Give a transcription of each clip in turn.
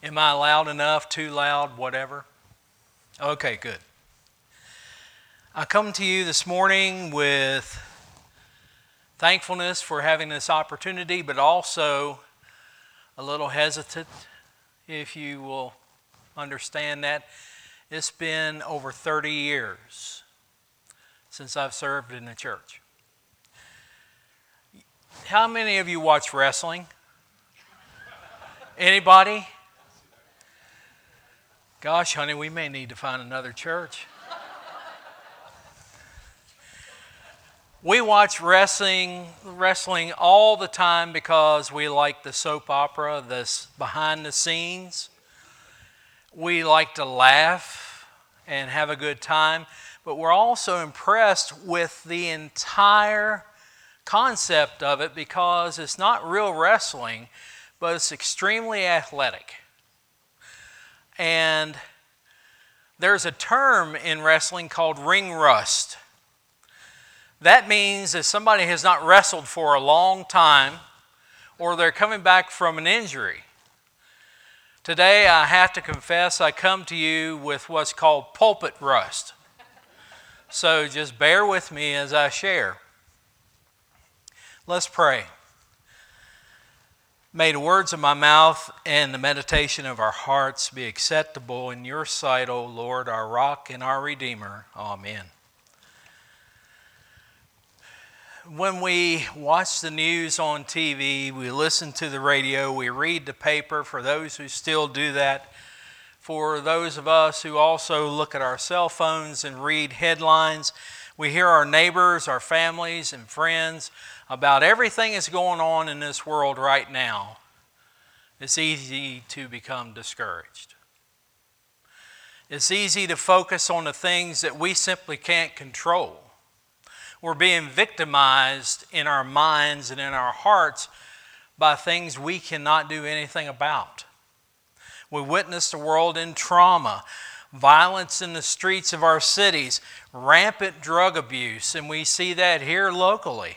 Am I loud enough? Too loud? Whatever? Okay, good. I come to you this morning with thankfulness for having this opportunity, but also a little hesitant, if you will understand that. It's been over 30 years since I've served in the church. How many of you watch wrestling? Anybody? Gosh, honey, we may need to find another church. we watch wrestling wrestling all the time because we like the soap opera, this behind the scenes. We like to laugh and have a good time, but we're also impressed with the entire concept of it because it's not real wrestling, but it's extremely athletic. And there's a term in wrestling called ring rust. That means that somebody has not wrestled for a long time or they're coming back from an injury. Today, I have to confess, I come to you with what's called pulpit rust. So just bear with me as I share. Let's pray. May the words of my mouth and the meditation of our hearts be acceptable in your sight, O Lord, our rock and our redeemer. Amen. When we watch the news on TV, we listen to the radio, we read the paper for those who still do that. For those of us who also look at our cell phones and read headlines, we hear our neighbors, our families, and friends about everything that's going on in this world right now, it's easy to become discouraged. It's easy to focus on the things that we simply can't control. We're being victimized in our minds and in our hearts by things we cannot do anything about. We witness the world in trauma, violence in the streets of our cities, rampant drug abuse, and we see that here locally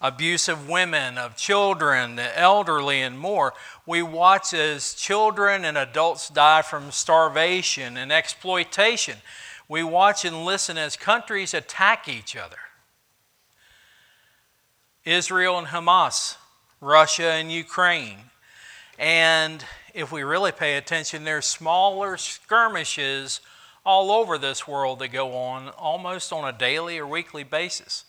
abuse of women, of children, the elderly, and more. We watch as children and adults die from starvation and exploitation. We watch and listen as countries attack each other. Israel and Hamas, Russia and Ukraine. And if we really pay attention, there's smaller skirmishes all over this world that go on almost on a daily or weekly basis.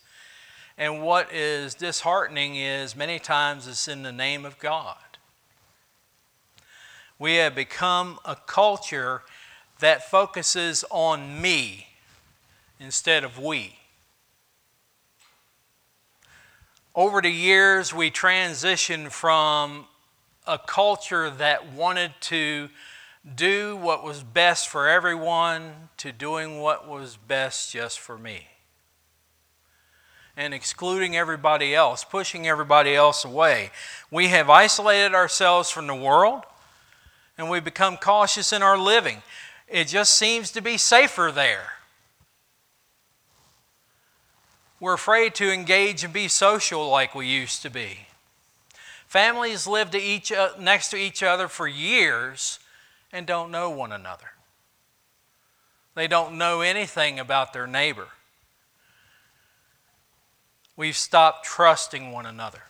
And what is disheartening is many times it's in the name of God. We have become a culture that focuses on me instead of we. Over the years, we transitioned from a culture that wanted to do what was best for everyone to doing what was best just for me and excluding everybody else, pushing everybody else away. We have isolated ourselves from the world and we become cautious in our living. It just seems to be safer there. We're afraid to engage and be social like we used to be. Families live to each, uh, next to each other for years and don't know one another. They don't know anything about their neighbor. We've stopped trusting one another.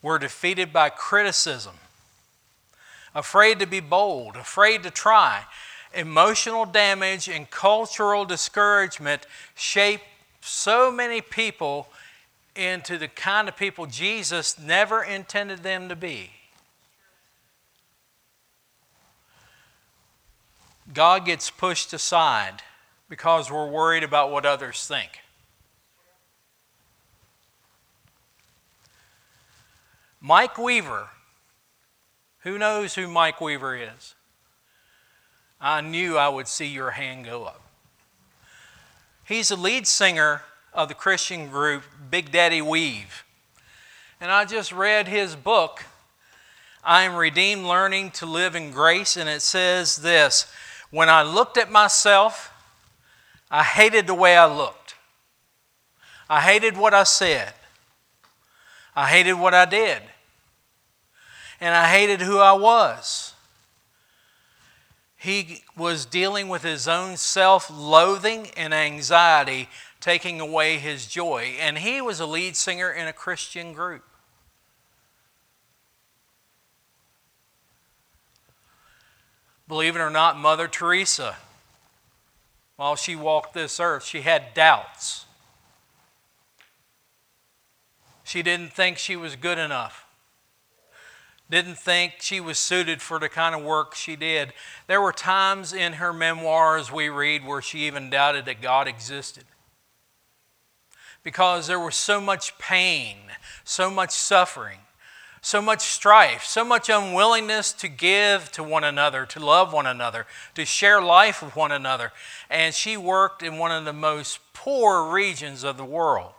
We're defeated by criticism, afraid to be bold, afraid to try. Emotional damage and cultural discouragement shape so many people into the kind of people Jesus never intended them to be. God gets pushed aside because we're worried about what others think. Mike Weaver. Who knows who Mike Weaver is? I knew I would see your hand go up. He's the lead singer of the Christian group Big Daddy Weave. And I just read his book, I Am Redeemed Learning to Live in Grace, and it says this When I looked at myself, I hated the way I looked. I hated what I said. I hated what I did. and I hated who I was. He was dealing with his own self loathing and anxiety, taking away his joy. And he was a lead singer in a Christian group. Believe it or not, Mother Teresa, while she walked this earth, she had doubts. She didn't think she was good enough didn't think she was suited for the kind of work she did. There were times in her memoirs we read where she even doubted that God existed. Because there was so much pain, so much suffering, so much strife, so much unwillingness to give to one another, to love one another, to share life with one another. And she worked in one of the most poor regions of the world.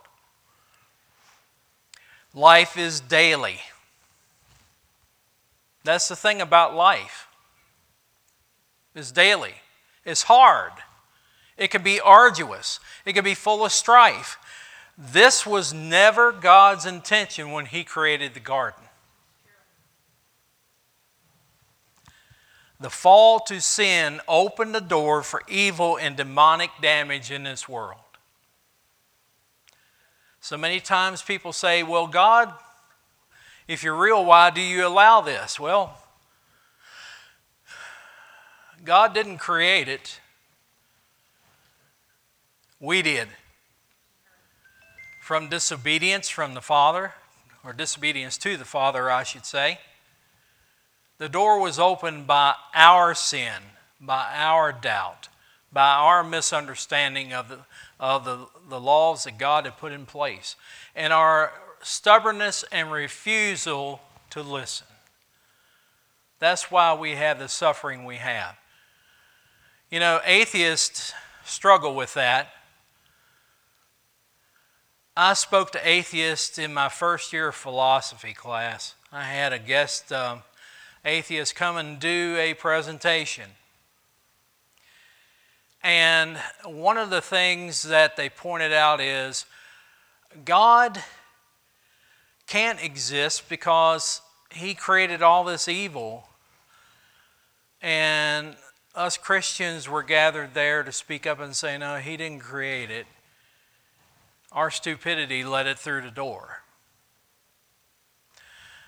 Life is daily. That's the thing about life. It's daily. It's hard. It can be arduous. It can be full of strife. This was never God's intention when He created the garden. The fall to sin opened the door for evil and demonic damage in this world. So many times people say, well, God if you're real, why do you allow this? Well, God didn't create it, we did. From disobedience from the Father, or disobedience to the Father, I should say, the door was opened by our sin, by our doubt, by our misunderstanding of the, of the, the laws that God had put in place. And our stubbornness and refusal to listen. That's why we have the suffering we have. You know, atheists struggle with that. I spoke to atheists in my first year of philosophy class. I had a guest um, atheist come and do a presentation. And one of the things that they pointed out is God can't exist because he created all this evil. And us Christians were gathered there to speak up and say, No, he didn't create it. Our stupidity let it through the door.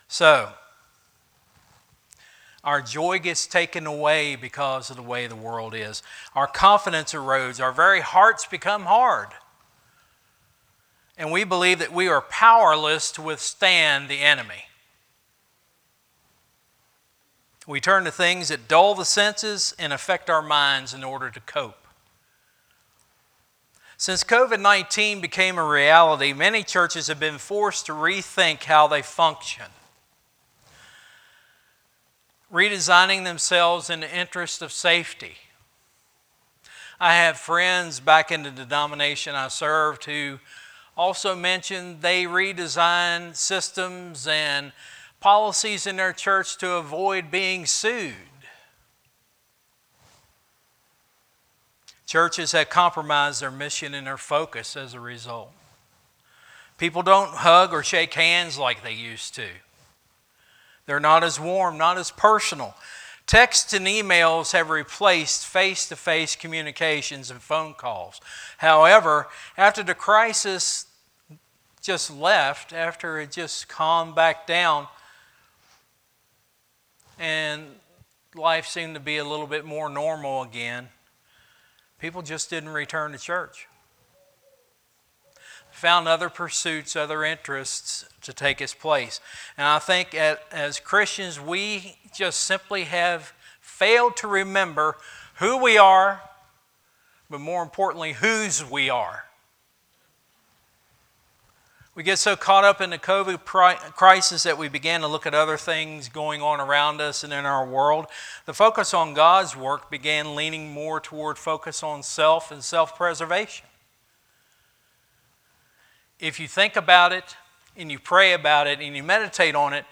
So, our joy gets taken away because of the way the world is. Our confidence erodes. Our very hearts become hard and we believe that we are powerless to withstand the enemy. We turn to things that dull the senses and affect our minds in order to cope. Since COVID 19 became a reality, many churches have been forced to rethink how they function, redesigning themselves in the interest of safety. I have friends back in the denomination I served who also mentioned they redesign systems and policies in their church to avoid being sued. Churches have compromised their mission and their focus as a result. People don't hug or shake hands like they used to. They're not as warm, not as personal. Texts and emails have replaced face to face communications and phone calls. However, after the crisis just left after it just calmed back down and life seemed to be a little bit more normal again, people just didn't return to church. Found other pursuits, other interests to take its place. And I think as Christians, we just simply have failed to remember who we are, but more importantly, whose we are. We get so caught up in the COVID crisis that we began to look at other things going on around us and in our world. The focus on God's work began leaning more toward focus on self and self preservation. If you think about it and you pray about it and you meditate on it,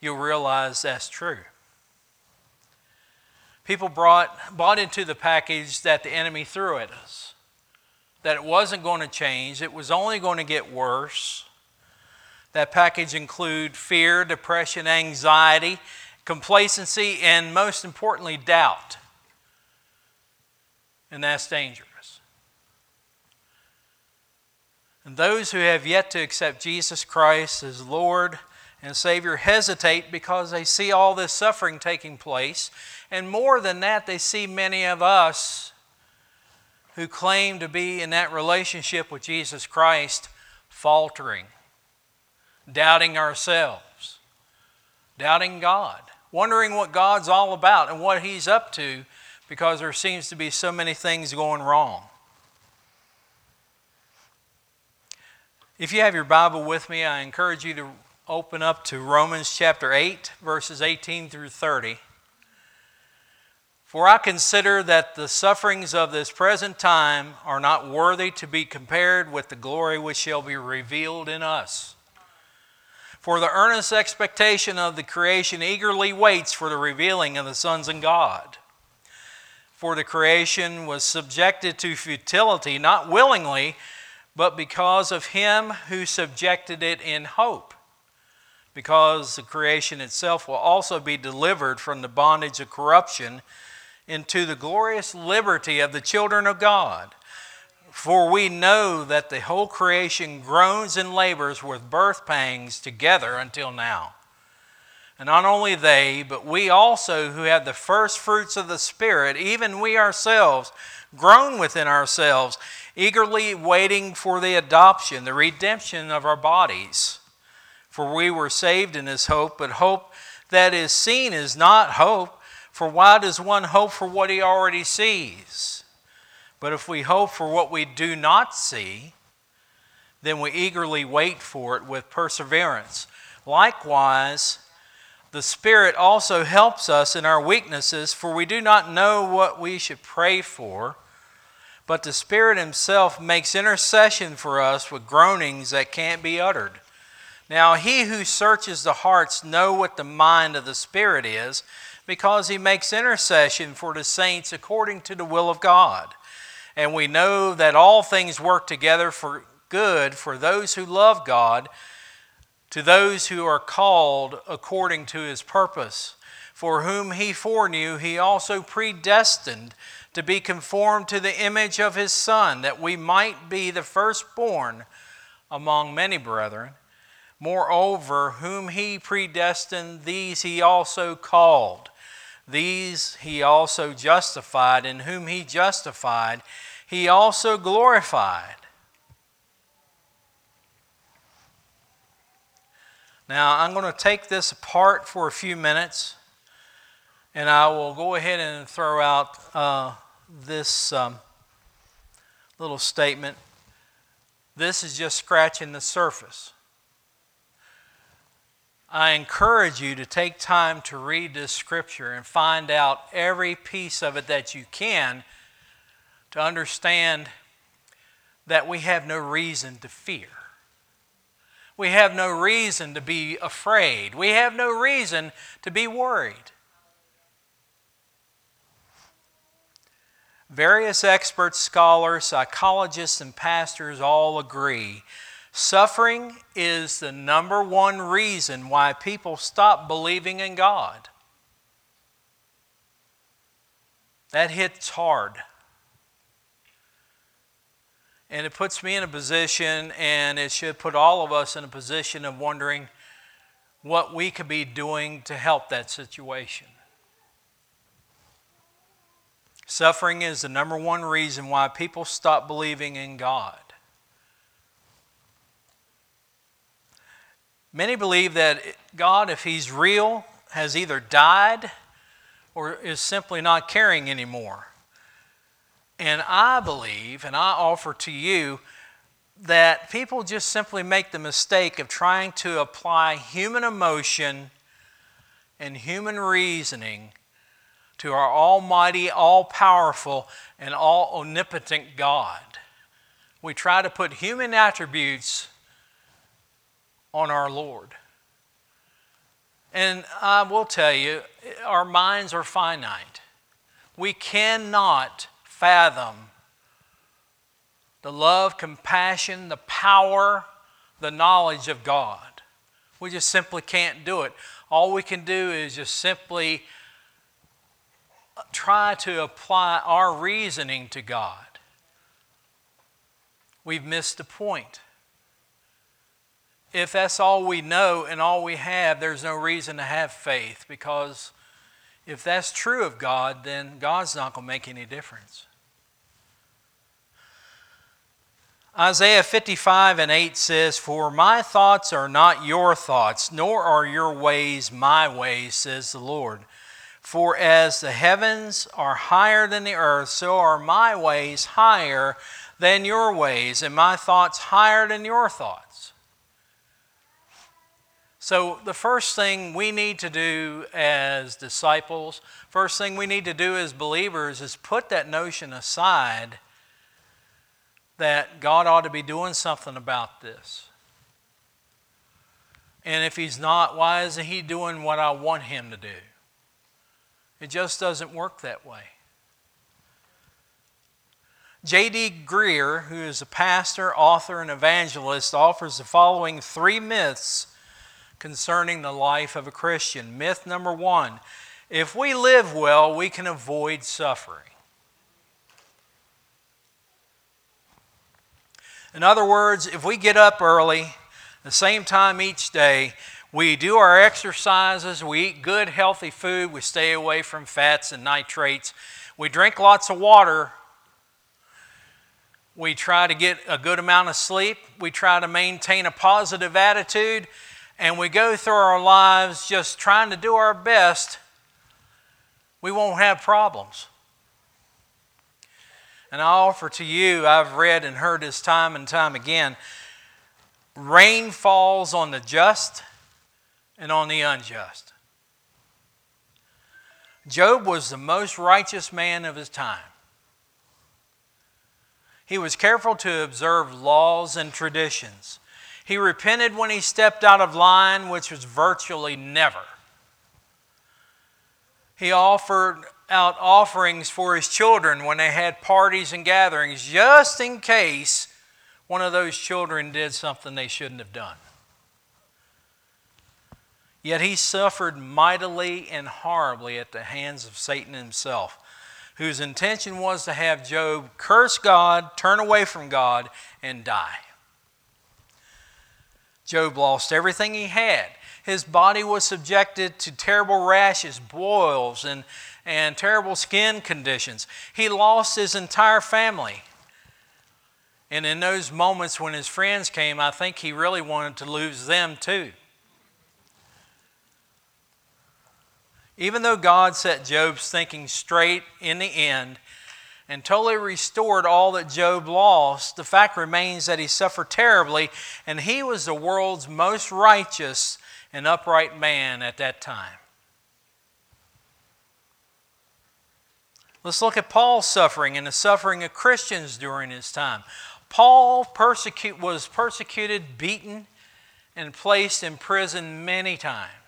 you'll realize that's true. People brought, bought into the package that the enemy threw at us, that it wasn't going to change, it was only going to get worse That package include fear, depression, anxiety, complacency, and most importantly, doubt. And that's dangerous. And those who have yet to accept Jesus Christ as Lord and Savior hesitate because they see all this suffering taking place. And more than that, they see many of us who claim to be in that relationship with Jesus Christ faltering, doubting ourselves, doubting God, wondering what God's all about and what He's up to because there seems to be so many things going wrong. If you have your Bible with me, I encourage you to open up to Romans chapter 8, verses 18 through 30. For I consider that the sufferings of this present time are not worthy to be compared with the glory which shall be revealed in us. For the earnest expectation of the creation eagerly waits for the revealing of the sons of God. For the creation was subjected to futility, not willingly, but because of him who subjected it in hope. Because the creation itself will also be delivered from the bondage of corruption into the glorious liberty of the children of God. For we know that the whole creation groans and labors with birth pangs together until now. And not only they, but we also who have the first fruits of the Spirit, even we ourselves, groan within ourselves, eagerly waiting for the adoption, the redemption of our bodies. For we were saved in this hope, but hope that is seen is not hope. For why does one hope for what he already sees? But if we hope for what we do not see, then we eagerly wait for it with perseverance. Likewise, the Spirit also helps us in our weaknesses, for we do not know what we should pray for, but the Spirit Himself makes intercession for us with groanings that can't be uttered. Now, He who searches the hearts know what the mind of the Spirit is because he makes intercession for the saints according to the will of God. And we know that all things work together for good for those who love God, to those who are called according to his purpose. For whom he foreknew, he also predestined to be conformed to the image of his Son, that we might be the firstborn among many brethren. Moreover, whom he predestined, these he also called. These he also justified, and whom he justified, he also glorified. Now, I'm going to take this apart for a few minutes, and I will go ahead and throw out uh, this um, little statement. This is just scratching the surface. I encourage you to take time to read this scripture and find out every piece of it that you can to understand that we have no reason to fear. We have no reason to be afraid. We have no reason to be worried. Various experts, scholars, psychologists, and pastors all agree Suffering is the number one reason why people stop believing in God. That hits hard. And it puts me in a position, and it should put all of us in a position of wondering what we could be doing to help that situation. Suffering is the number one reason why people stop believing in God. Many believe that God, if He's real, has either died or is simply not caring anymore. And I believe, and I offer to you, that people just simply make the mistake of trying to apply human emotion and human reasoning to our almighty, all powerful, and all omnipotent God. We try to put human attributes on our Lord. And I will tell you, our minds are finite. We cannot fathom the love, compassion, the power, the knowledge of God. We just simply can't do it. All we can do is just simply try to apply our reasoning to God. We've missed the point. If that's all we know and all we have, there's no reason to have faith because if that's true of God, then God's not going to make any difference. Isaiah 55 and 8 says, For my thoughts are not your thoughts, nor are your ways my ways, says the Lord. For as the heavens are higher than the earth, so are my ways higher than your ways, and my thoughts higher than your thoughts. So, the first thing we need to do as disciples, first thing we need to do as believers is put that notion aside that God ought to be doing something about this. And if He's not, why isn't He doing what I want Him to do? It just doesn't work that way. J.D. Greear, who is a pastor, author, and evangelist, offers the following three myths concerning the life of a Christian. Myth number one if we live well, we can avoid suffering. In other words, if we get up early, the same time each day, we do our exercises, we eat good, healthy food, we stay away from fats and nitrates, we drink lots of water, we try to get a good amount of sleep, we try to maintain a positive attitude, and we go through our lives just trying to do our best, we won't have problems. And I offer to you, I've read and heard this time and time again rain falls on the just and on the unjust. Job was the most righteous man of his time. He was careful to observe laws and traditions. He repented when he stepped out of line, which was virtually never. He offered out offerings for his children when they had parties and gatherings, just in case one of those children did something they shouldn't have done. Yet he suffered mightily and horribly at the hands of Satan himself, whose intention was to have Job curse God, turn away from God, and die. Job lost everything he had. His body was subjected to terrible rashes, boils, and, and terrible skin conditions. He lost his entire family. And in those moments when his friends came, I think he really wanted to lose them too. Even though God set Job's thinking straight in the end, and totally restored all that Job lost, the fact remains that he suffered terribly, and he was the world's most righteous and upright man at that time. Let's look at Paul's suffering and the suffering of Christians during his time. Paul persecute, was persecuted, beaten, and placed in prison many times.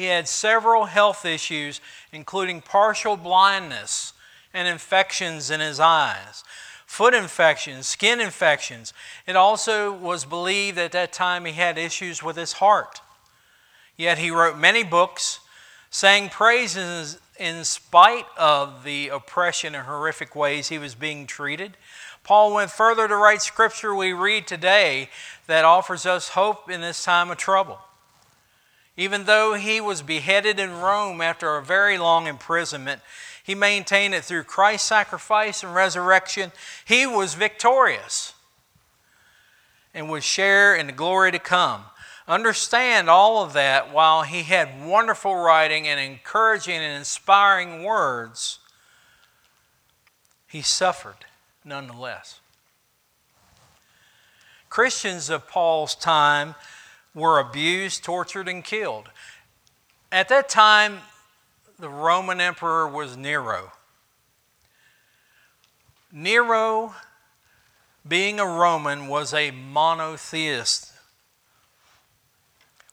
He had several health issues, including partial blindness and infections in his eyes, foot infections, skin infections. It also was believed at that time he had issues with his heart. Yet he wrote many books, sang praises in spite of the oppression and horrific ways he was being treated. Paul went further to write scripture we read today that offers us hope in this time of trouble. Even though he was beheaded in Rome after a very long imprisonment, he maintained it through Christ's sacrifice and resurrection. He was victorious and would share in the glory to come. Understand all of that while he had wonderful writing and encouraging and inspiring words, he suffered nonetheless. Christians of Paul's time were abused, tortured, and killed. At that time, the Roman emperor was Nero. Nero, being a Roman, was a monotheist,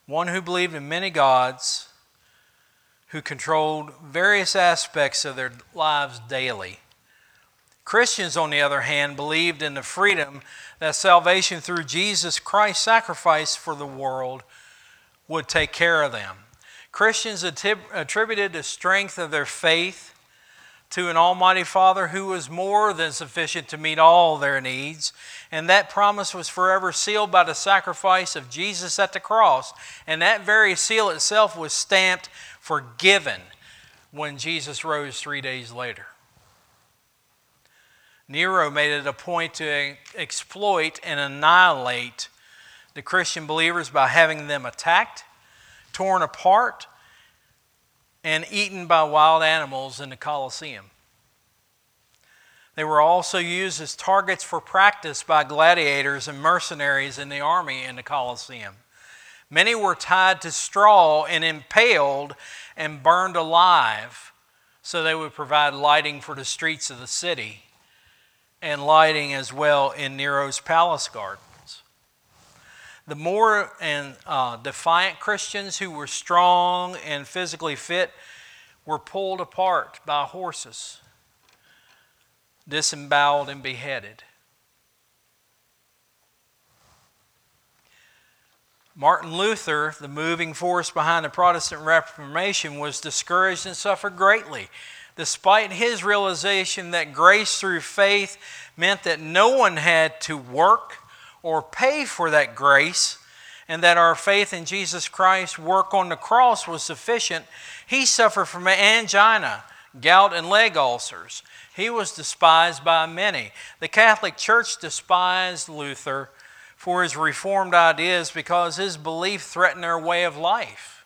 one who believed in many gods, who controlled various aspects of their lives daily. Christians, on the other hand, believed in the freedom that salvation through Jesus Christ's sacrifice for the world would take care of them. Christians attributed the strength of their faith to an Almighty Father who was more than sufficient to meet all their needs. And that promise was forever sealed by the sacrifice of Jesus at the cross. And that very seal itself was stamped forgiven when Jesus rose three days later. Nero made it a point to exploit and annihilate the Christian believers by having them attacked, torn apart, and eaten by wild animals in the Colosseum. They were also used as targets for practice by gladiators and mercenaries in the army in the Colosseum. Many were tied to straw and impaled and burned alive so they would provide lighting for the streets of the city and lighting as well in Nero's palace gardens. The more and uh, defiant Christians who were strong and physically fit were pulled apart by horses, disemboweled, and beheaded. Martin Luther, the moving force behind the Protestant Reformation, was discouraged and suffered greatly. Despite his realization that grace through faith meant that no one had to work or pay for that grace, and that our faith in Jesus Christ's work on the cross was sufficient, he suffered from angina, gout, and leg ulcers. He was despised by many. The Catholic Church despised Luther for his reformed ideas because his belief threatened their way of life.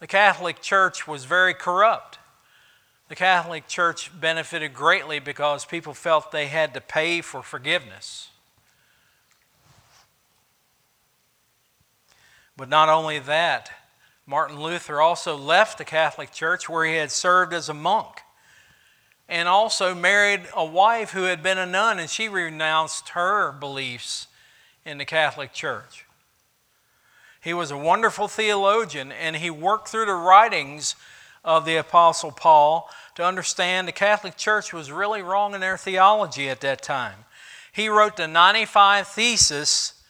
The Catholic Church was very corrupt. The Catholic Church benefited greatly because people felt they had to pay for forgiveness. But not only that, Martin Luther also left the Catholic Church where he had served as a monk and also married a wife who had been a nun and she renounced her beliefs in the Catholic Church. He was a wonderful theologian and he worked through the writings of the Apostle Paul to understand the Catholic Church was really wrong in their theology at that time. He wrote the 95 Thesis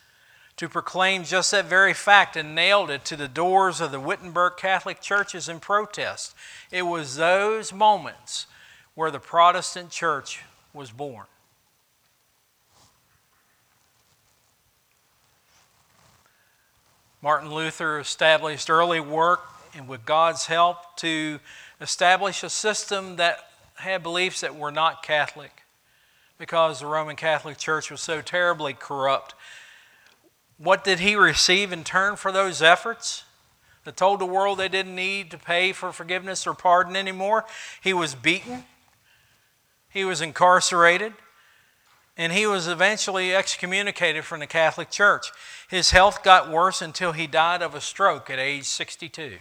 to proclaim just that very fact and nailed it to the doors of the Wittenberg Catholic churches in protest. It was those moments where the Protestant church was born. Martin Luther established early work and with God's help to establish a system that had beliefs that were not Catholic because the Roman Catholic Church was so terribly corrupt what did he receive in turn for those efforts? That told the world they didn't need to pay for forgiveness or pardon anymore. He was beaten, he was incarcerated, and he was eventually excommunicated from the Catholic Church. His health got worse until he died of a stroke at age 62.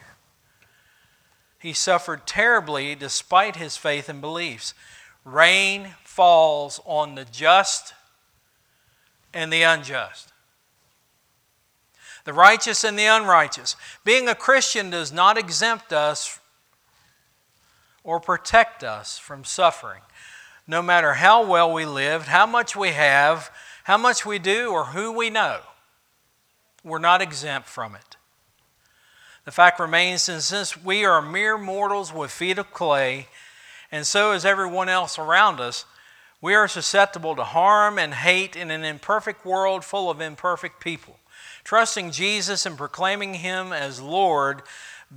He suffered terribly despite his faith and beliefs. Rain falls on the just and the unjust the righteous and the unrighteous. Being a Christian does not exempt us or protect us from suffering. No matter how well we lived, how much we have, how much we do, or who we know, we're not exempt from it. The fact remains that since we are mere mortals with feet of clay, and so is everyone else around us, we are susceptible to harm and hate in an imperfect world full of imperfect people. Trusting Jesus and proclaiming Him as Lord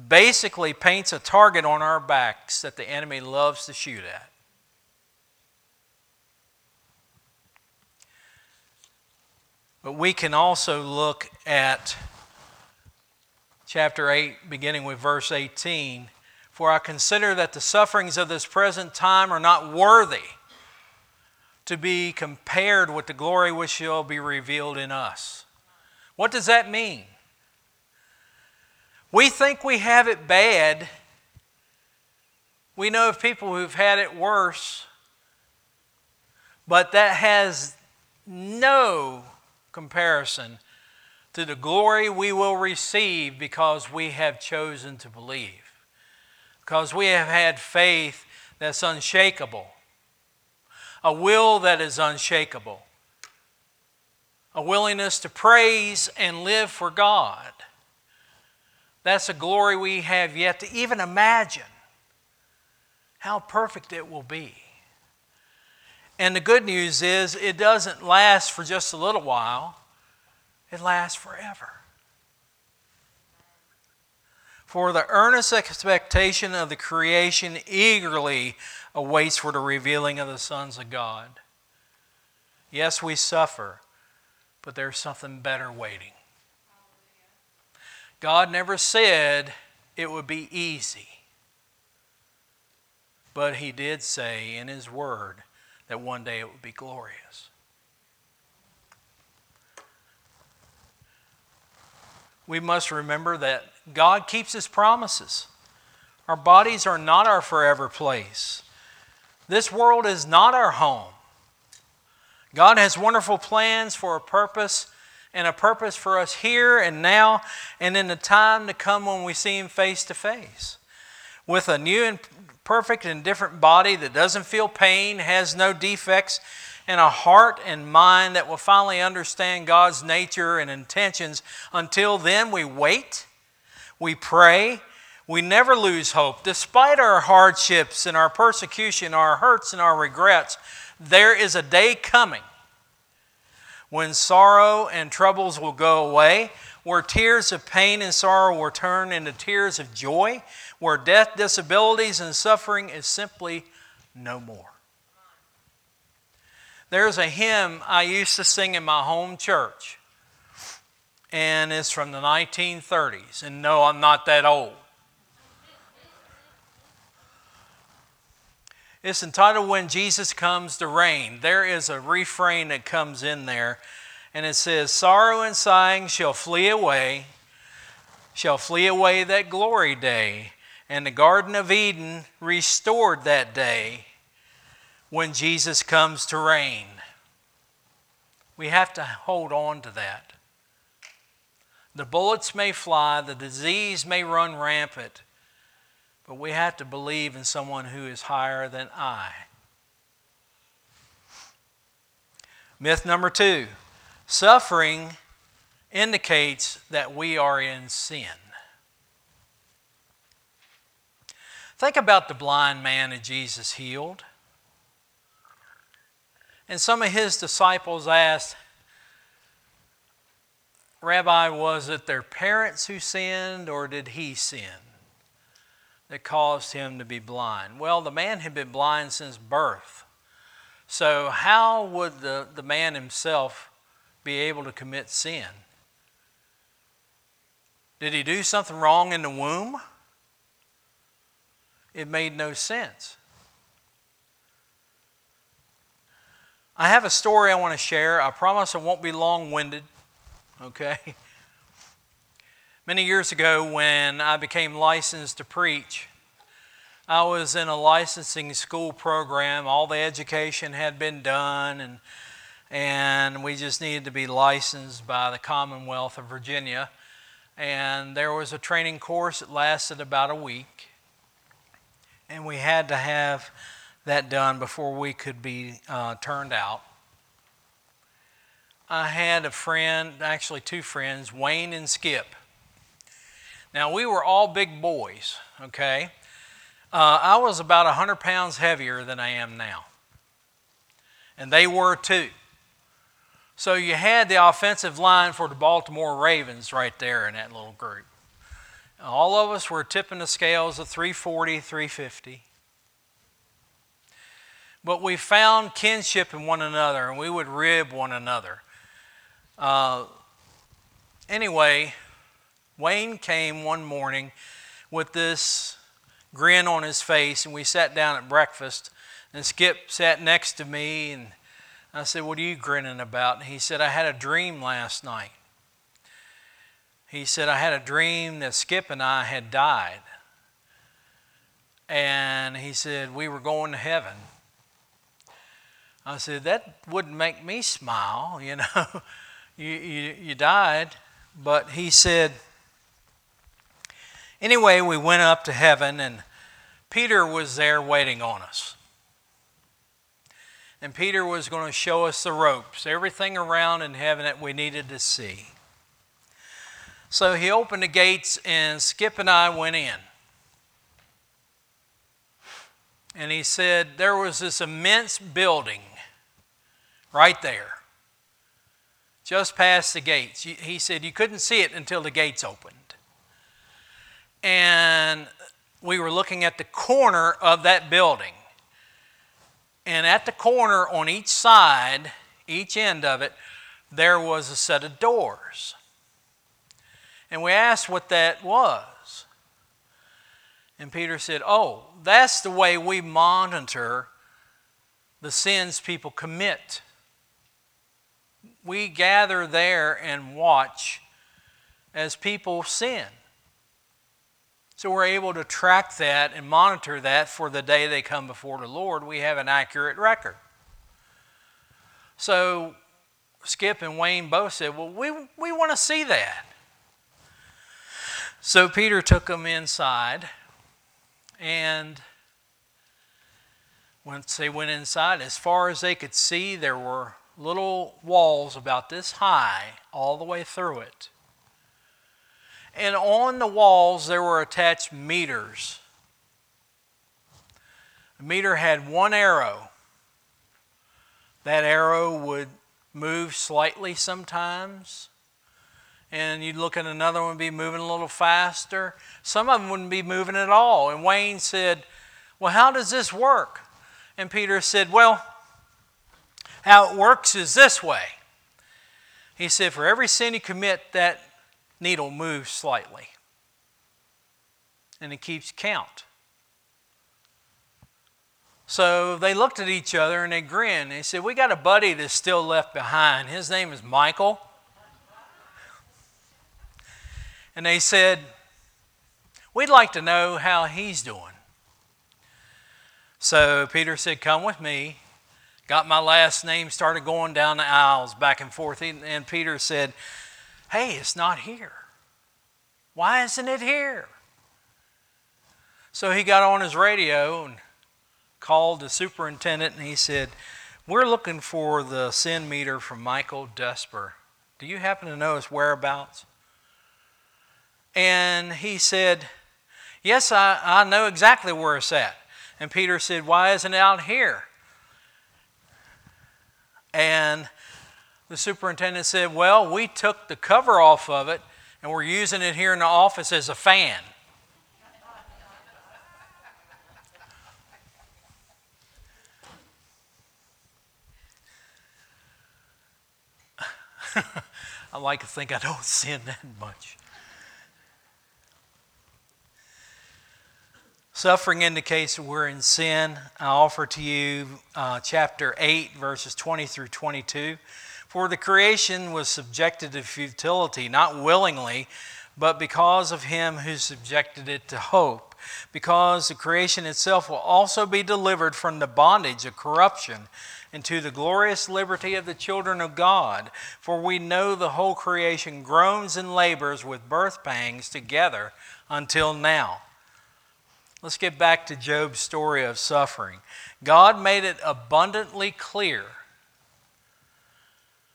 basically paints a target on our backs that the enemy loves to shoot at. But we can also look at chapter 8, beginning with verse 18. For I consider that the sufferings of this present time are not worthy to be compared with the glory which shall be revealed in us. What does that mean? We think we have it bad. We know of people who've had it worse, but that has no comparison to the glory we will receive because we have chosen to believe, because we have had faith that's unshakable. a will that is unshakable, a willingness to praise and live for God. That's a glory we have yet to even imagine how perfect it will be. And the good news is, it doesn't last for just a little while, it lasts forever. For the earnest expectation of the creation eagerly awaits for the revealing of the sons of God. Yes, we suffer, but there's something better waiting. God never said it would be easy, but He did say in His Word that one day it would be glorious. We must remember that God keeps His promises. Our bodies are not our forever place. This world is not our home. God has wonderful plans for a purpose and a purpose for us here and now and in the time to come when we see Him face to face. With a new and perfect and different body that doesn't feel pain, has no defects, and a heart and mind that will finally understand God's nature and intentions. Until then, we wait, we pray, we never lose hope. Despite our hardships and our persecution, our hurts and our regrets, there is a day coming when sorrow and troubles will go away, where tears of pain and sorrow will turn into tears of joy, where death, disabilities, and suffering is simply no more. There's a hymn I used to sing in my home church, and it's from the 1930s. And no, I'm not that old. It's entitled When Jesus Comes to Reign. There is a refrain that comes in there, and it says, Sorrow and sighing shall flee away, shall flee away that glory day, and the Garden of Eden restored that day when Jesus comes to reign. We have to hold on to that. The bullets may fly, the disease may run rampant, but we have to believe in someone who is higher than I. Myth number two suffering indicates that we are in sin. Think about the blind man that Jesus healed. And some of his disciples asked, Rabbi, was it their parents who sinned or did he sin? that caused him to be blind? Well, the man had been blind since birth. So, how would the, the man himself be able to commit sin? Did he do something wrong in the womb? It made no sense. I have a story I want to share. I promise I won't be long winded, okay? Many years ago, when I became licensed to preach, I was in a licensing school program. All the education had been done, and, and we just needed to be licensed by the Commonwealth of Virginia. And there was a training course that lasted about a week, and we had to have that done before we could be uh, turned out. I had a friend, actually two friends, Wayne and Skip. Now, we were all big boys, okay? Uh, I was about 100 pounds heavier than I am now. And they were too. So you had the offensive line for the Baltimore Ravens right there in that little group. All of us were tipping the scales of 340, 350. But we found kinship in one another and we would rib one another. Uh, anyway, Wayne came one morning with this grin on his face, and we sat down at breakfast. And Skip sat next to me, and I said, What are you grinning about? And he said, I had a dream last night. He said, I had a dream that Skip and I had died. And he said, We were going to heaven. I said, That wouldn't make me smile, you know. you, you, you died. But he said, Anyway, we went up to heaven, and Peter was there waiting on us. and Peter was going to show us the ropes, everything around in heaven that we needed to see. So he opened the gates, and Skip and I went in. And he said there was this immense building right there, just past the gates. He said you couldn't see it until the gates opened. And we were looking at the corner of that building. And at the corner on each side, each end of it, there was a set of doors. And we asked what that was. And Peter said, Oh, that's the way we monitor the sins people commit. We gather there and watch as people sin. So we're able to track that and monitor that for the day they come before the Lord. We have an accurate record. So Skip and Wayne both said, Well, we, we want to see that. So Peter took them inside, and once they went inside, as far as they could see, there were little walls about this high all the way through it. And on the walls, there were attached meters. The meter had one arrow. That arrow would move slightly sometimes. And you'd look at another one be moving a little faster. Some of them wouldn't be moving at all. And Wayne said, Well, how does this work? And Peter said, Well, how it works is this way. He said, For every sin you commit, that needle moves slightly. And it keeps count. So they looked at each other and they grinned. They said, We got a buddy that's still left behind. His name is Michael. And they said, We'd like to know how he's doing. So Peter said, Come with me. Got my last name, started going down the aisles back and forth. And Peter said, Hey, it's not here. Why isn't it here? So he got on his radio and called the superintendent and he said, We're looking for the sin meter from Michael Desper. Do you happen to know his whereabouts? And he said, Yes, I, I know exactly where it's at. And Peter said, Why isn't it out here? And the superintendent said, Well, we took the cover off of it and we're using it here in the office as a fan. I like to think I don't sin that much. Suffering indicates that we're in sin. I offer to you uh, chapter 8, verses 20 through 22. For the creation was subjected to futility, not willingly, but because of him who subjected it to hope. Because the creation itself will also be delivered from the bondage of corruption into the glorious liberty of the children of God. For we know the whole creation groans and labors with birth pangs together until now. Let's get back to Job's story of suffering. God made it abundantly clear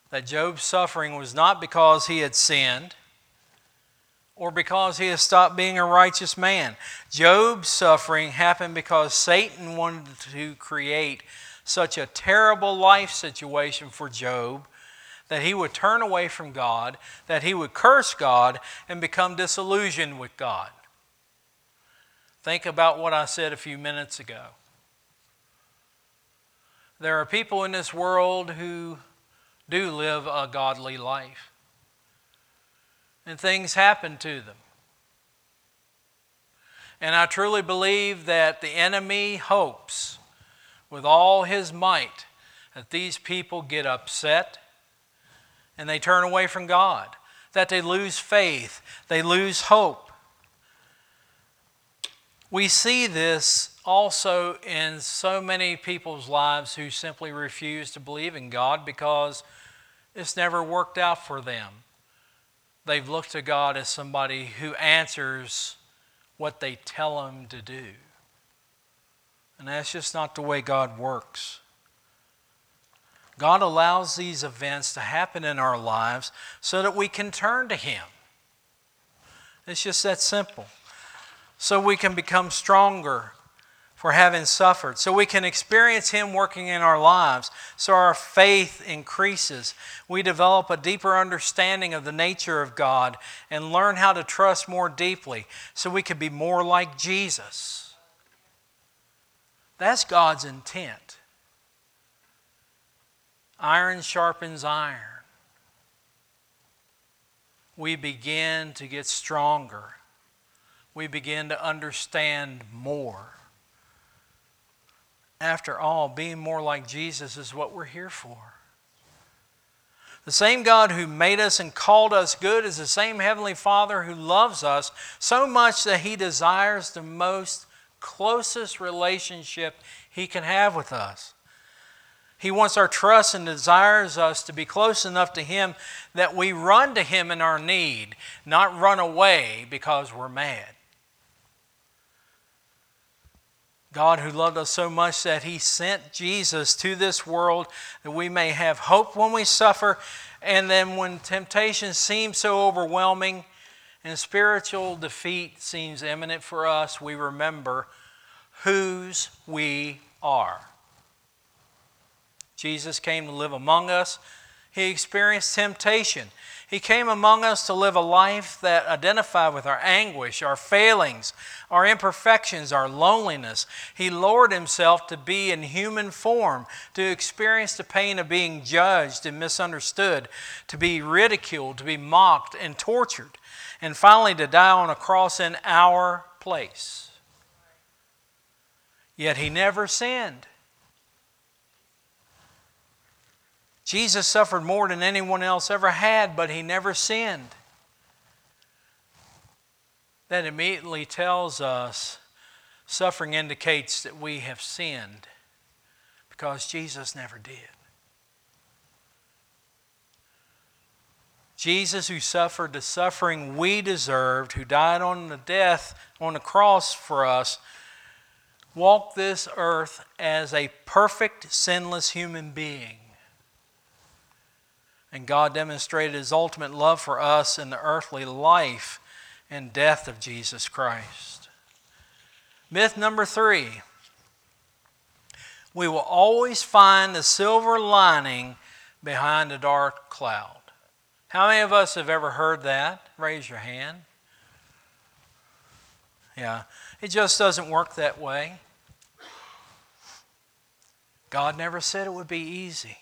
that Job's suffering was not because he had sinned or because he had stopped being a righteous man. Job's suffering happened because Satan wanted to create such a terrible life situation for Job that he would turn away from God, that he would curse God, and become disillusioned with God. Think about what I said a few minutes ago. There are people in this world who do live a godly life. And things happen to them. And I truly believe that the enemy hopes with all his might that these people get upset and they turn away from God, that they lose faith, they lose hope. We see this also in so many people's lives who simply refuse to believe in God because it's never worked out for them. They've looked to God as somebody who answers what they tell him to do. And that's just not the way God works. God allows these events to happen in our lives so that we can turn to Him. It's just that simple. So we can become stronger for having suffered, so we can experience Him working in our lives, so our faith increases. We develop a deeper understanding of the nature of God and learn how to trust more deeply, so we can be more like Jesus. That's God's intent. Iron sharpens iron. We begin to get stronger. We begin to understand more. After all, being more like Jesus is what we're here for. The same God who made us and called us good is the same Heavenly Father who loves us so much that He desires the most closest relationship He can have with us. He wants our trust and desires us to be close enough to Him that we run to Him in our need, not run away because we're mad. God, who loved us so much that He sent Jesus to this world that we may have hope when we suffer, and then when temptation seems so overwhelming and spiritual defeat seems imminent for us, we remember whose we are. Jesus came to live among us. He experienced temptation. He came among us to live a life that identified with our anguish, our failings, our imperfections, our loneliness. He lowered himself to be in human form, to experience the pain of being judged and misunderstood, to be ridiculed, to be mocked and tortured, and finally to die on a cross in our place. Yet he never sinned. Jesus suffered more than anyone else ever had, but he never sinned. That immediately tells us suffering indicates that we have sinned because Jesus never did. Jesus, who suffered the suffering we deserved, who died on the death on the cross for us, walked this earth as a perfect, sinless human being. And God demonstrated his ultimate love for us in the earthly life and death of Jesus Christ. Myth number three we will always find the silver lining behind a dark cloud. How many of us have ever heard that? Raise your hand. Yeah, it just doesn't work that way. God never said it would be easy.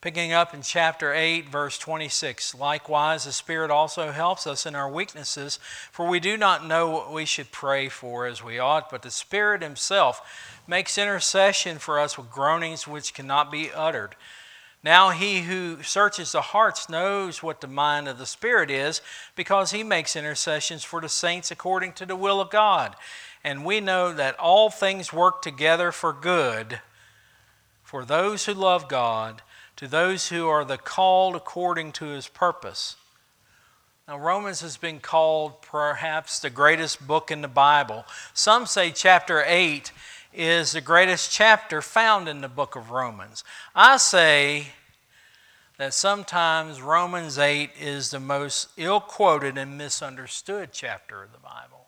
Picking up in chapter 8, verse 26. Likewise, the Spirit also helps us in our weaknesses, for we do not know what we should pray for as we ought, but the Spirit Himself makes intercession for us with groanings which cannot be uttered. Now, He who searches the hearts knows what the mind of the Spirit is, because He makes intercessions for the saints according to the will of God. And we know that all things work together for good for those who love God to those who are the called according to his purpose. Now, Romans has been called perhaps the greatest book in the Bible. Some say chapter 8 is the greatest chapter found in the book of Romans. I say that sometimes Romans 8 is the most ill quoted and misunderstood chapter of the Bible.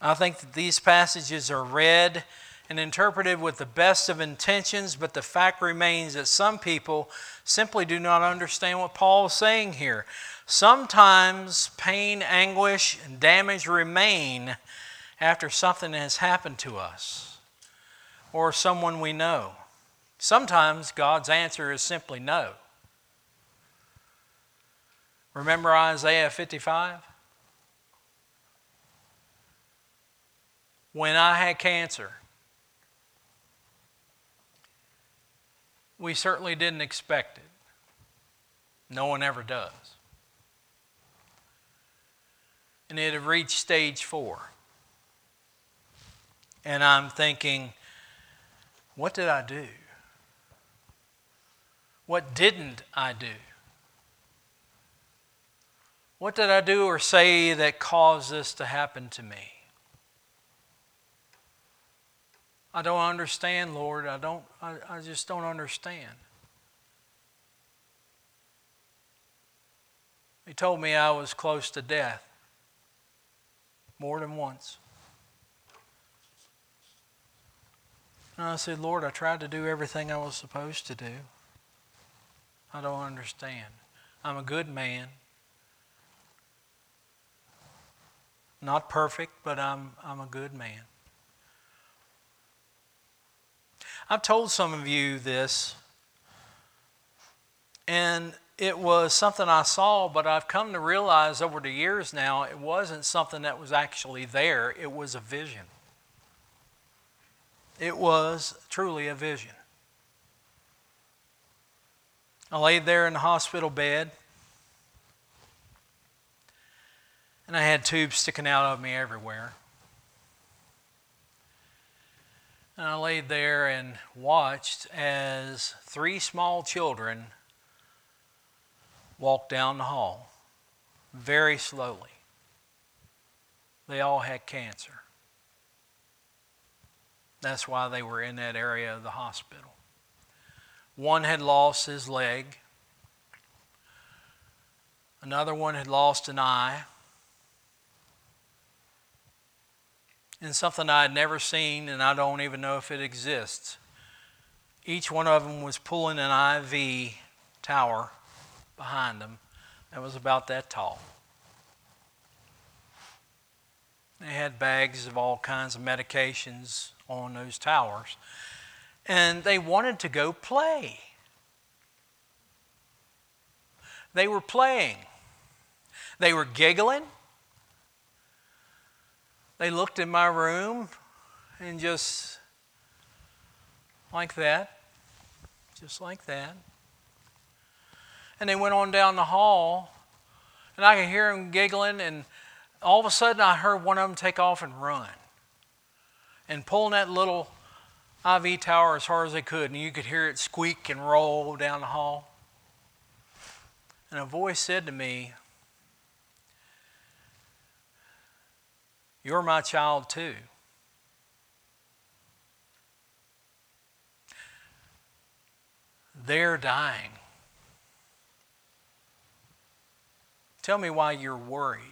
I think that these passages are read and interpreted with the best of intentions, but the fact remains that some people simply do not understand what Paul is saying here. Sometimes pain, anguish, and damage remain after something has happened to us or someone we know. Sometimes God's answer is simply no. Remember Isaiah 55? When I had cancer, We certainly didn't expect it. No one ever does. And it had reached stage four. And I'm thinking, what did I do? What didn't I do? What did I do or say that caused this to happen to me? I don't understand, Lord. I don't I, I just don't understand. He told me I was close to death more than once. And I said, Lord, I tried to do everything I was supposed to do. I don't understand. I'm a good man. Not perfect, but I'm, I'm a good man. I've told some of you this, and it was something I saw, but I've come to realize over the years now it wasn't something that was actually there, it was a vision. It was truly a vision. I laid there in the hospital bed, and I had tubes sticking out of me everywhere. And I laid there and watched as three small children walked down the hall very slowly. They all had cancer. That's why they were in that area of the hospital. One had lost his leg, another one had lost an eye. And something I had never seen, and I don't even know if it exists. Each one of them was pulling an IV tower behind them that was about that tall. They had bags of all kinds of medications on those towers. And they wanted to go play. They were playing. They were giggling. They looked in my room and just like that, just like that. And they went on down the hall, and I could hear them giggling, and all of a sudden I heard one of them take off and run and pulling that little IV tower as hard as they could, and you could hear it squeak and roll down the hall. And a voice said to me, You're my child too. They're dying. Tell me why you're worried.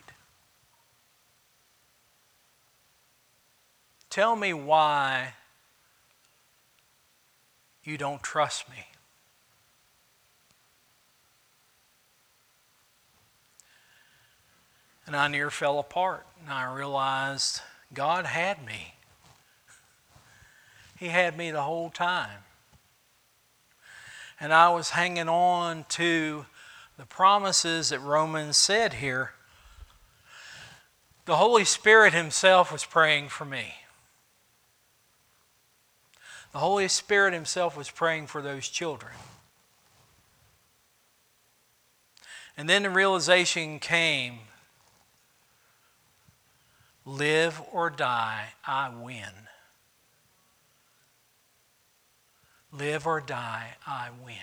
Tell me why you don't trust me. And I near fell apart, and I realized God had me. He had me the whole time. And I was hanging on to the promises that Romans said here. The Holy Spirit Himself was praying for me. The Holy Spirit Himself was praying for those children. And then the realization came live or die, I win. Live or die, I win.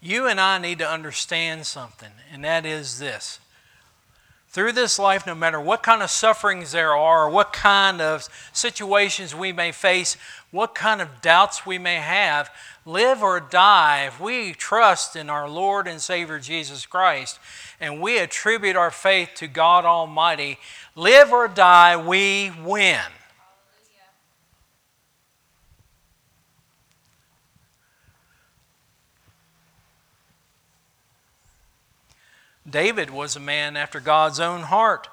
You and I need to understand something, and that is this through this life, no matter what kind of sufferings there are, what kind of situations we may face, what kind of doubts we may have, live or die, if we trust in our Lord and Savior Jesus Christ and we attribute our faith to God Almighty, live or die, we win. David was a man after God's own heart.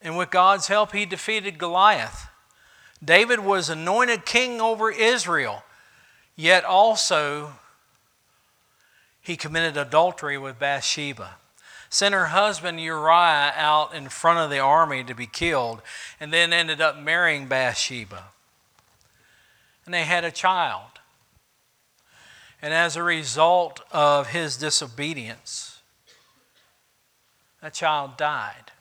And with God's help, he defeated Goliath. David was anointed king over Israel, yet also he committed adultery with Bathsheba. Sent her husband Uriah out in front of the army to be killed, and then ended up marrying Bathsheba. And they had a child. And as a result of his disobedience, that child died.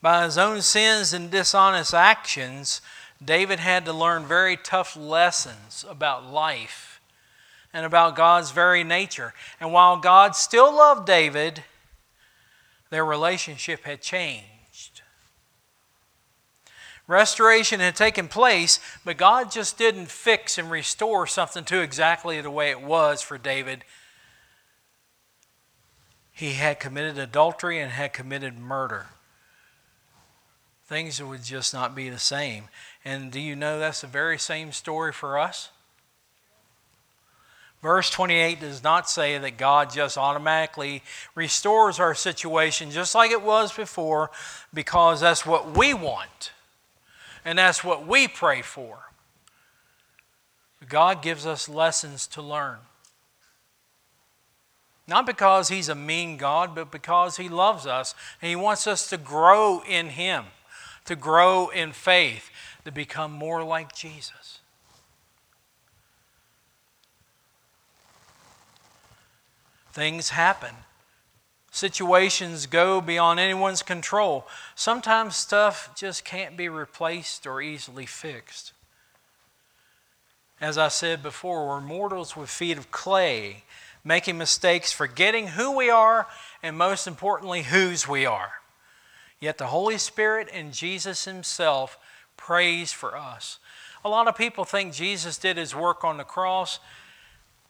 By his own sins and dishonest actions, David had to learn very tough lessons about life and about God's very nature. And while God still loved David, Their relationship had changed. Restoration had taken place, but God just didn't fix and restore something to exactly the way it was for David. He had committed adultery and had committed murder. Things would just not be the same. And do you know that's the very same story for us? Verse 28 does not say that God just automatically restores our situation just like it was before because that's what we want and that's what we pray for. God gives us lessons to learn. Not because He's a mean God, but because He loves us and He wants us to grow in Him, to grow in faith, to become more like Jesus. Things happen. Situations go beyond anyone's control. Sometimes stuff just can't be replaced or easily fixed. As I said before, we're mortals with feet of clay, making mistakes, forgetting who we are, and most importantly, whose we are. Yet the Holy Spirit and Jesus Himself prays for us. A lot of people think Jesus did His work on the cross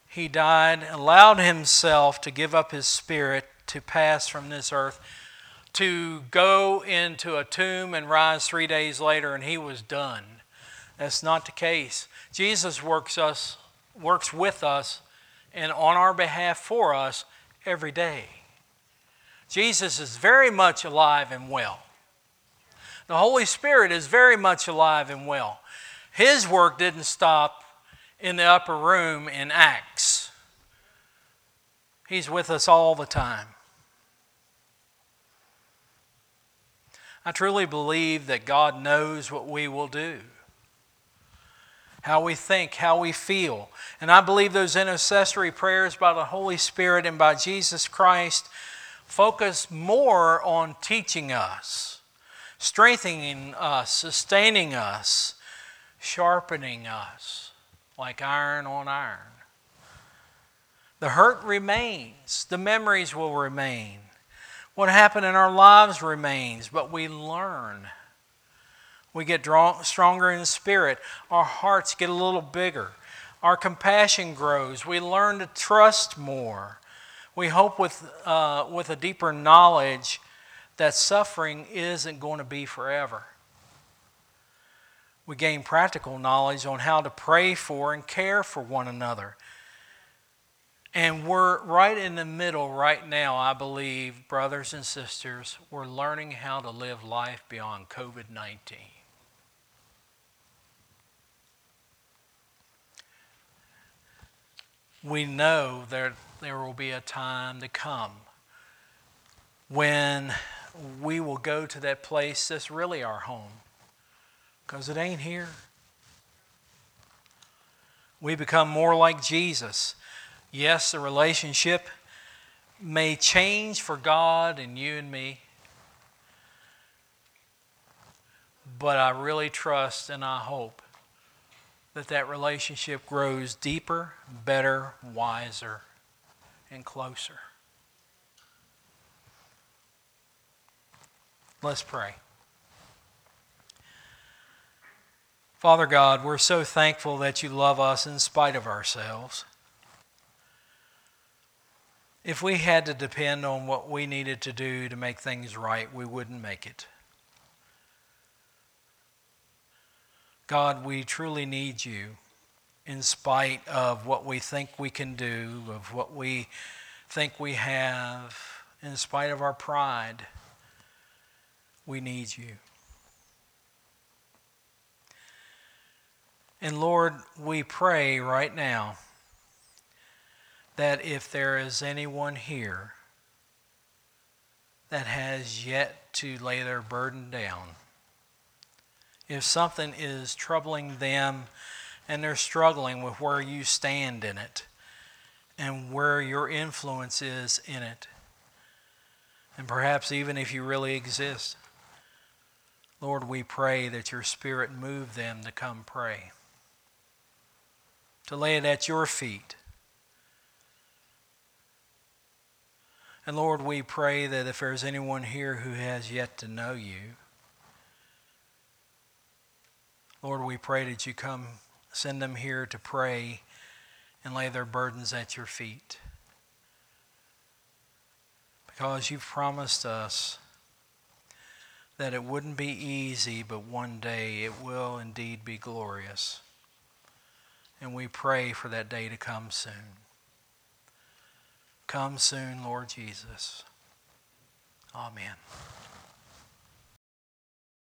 he died, allowed himself to give up his spirit to pass from this earth, to go into a tomb and rise three days later, and he was done. That's not the case. Jesus works us, works with us, and on our behalf for us every day. Jesus is very much alive and well. The Holy Spirit is very much alive and well. His work didn't stop in the upper room in Acts. He's with us all the time. I truly believe that God knows what we will do, how we think, how we feel. And I believe those intercessory prayers by the Holy Spirit and by Jesus Christ focus more on teaching us, strengthening us, sustaining us, sharpening us like iron on iron. The hurt remains, the memories will remain. What happened in our lives remains, but we learn. We get draw, stronger in the spirit. Our hearts get a little bigger. Our compassion grows. We learn to trust more. We hope with, uh, with a deeper knowledge that suffering isn't going to be forever we gain practical knowledge on how to pray for and care for one another. And we're right in the middle right now, I believe, brothers and sisters, we're learning how to live life beyond COVID 19. We know that there will be a time to come when we will go to that place that's really our home because it ain't here. We become more like Jesus. Yes, the relationship may change for God and you and me, but I really trust and I hope that that relationship grows deeper, better, wiser, and closer. Let's pray. Father God, we're so thankful that you love us in spite of ourselves. If we had to depend on what we needed to do to make things right, we wouldn't make it. God, we truly need you in spite of what we think we can do, of what we think we have, in spite of our pride. We need you. And Lord, we pray right now that if there is anyone here that has yet to lay their burden down, if something is troubling them and they're struggling with where you stand in it and where your influence is in it, and perhaps even if you really exist, Lord, we pray that your Spirit move them to come pray to lay it at your feet. And Lord, we pray that if there's anyone here who has yet to know you, Lord, we pray that you come, send them here to pray and lay their burdens at your feet. Because you've promised us that it wouldn't be easy, but one day it will indeed be glorious. And we pray for that day to come soon. Come soon, Lord Jesus. Amen.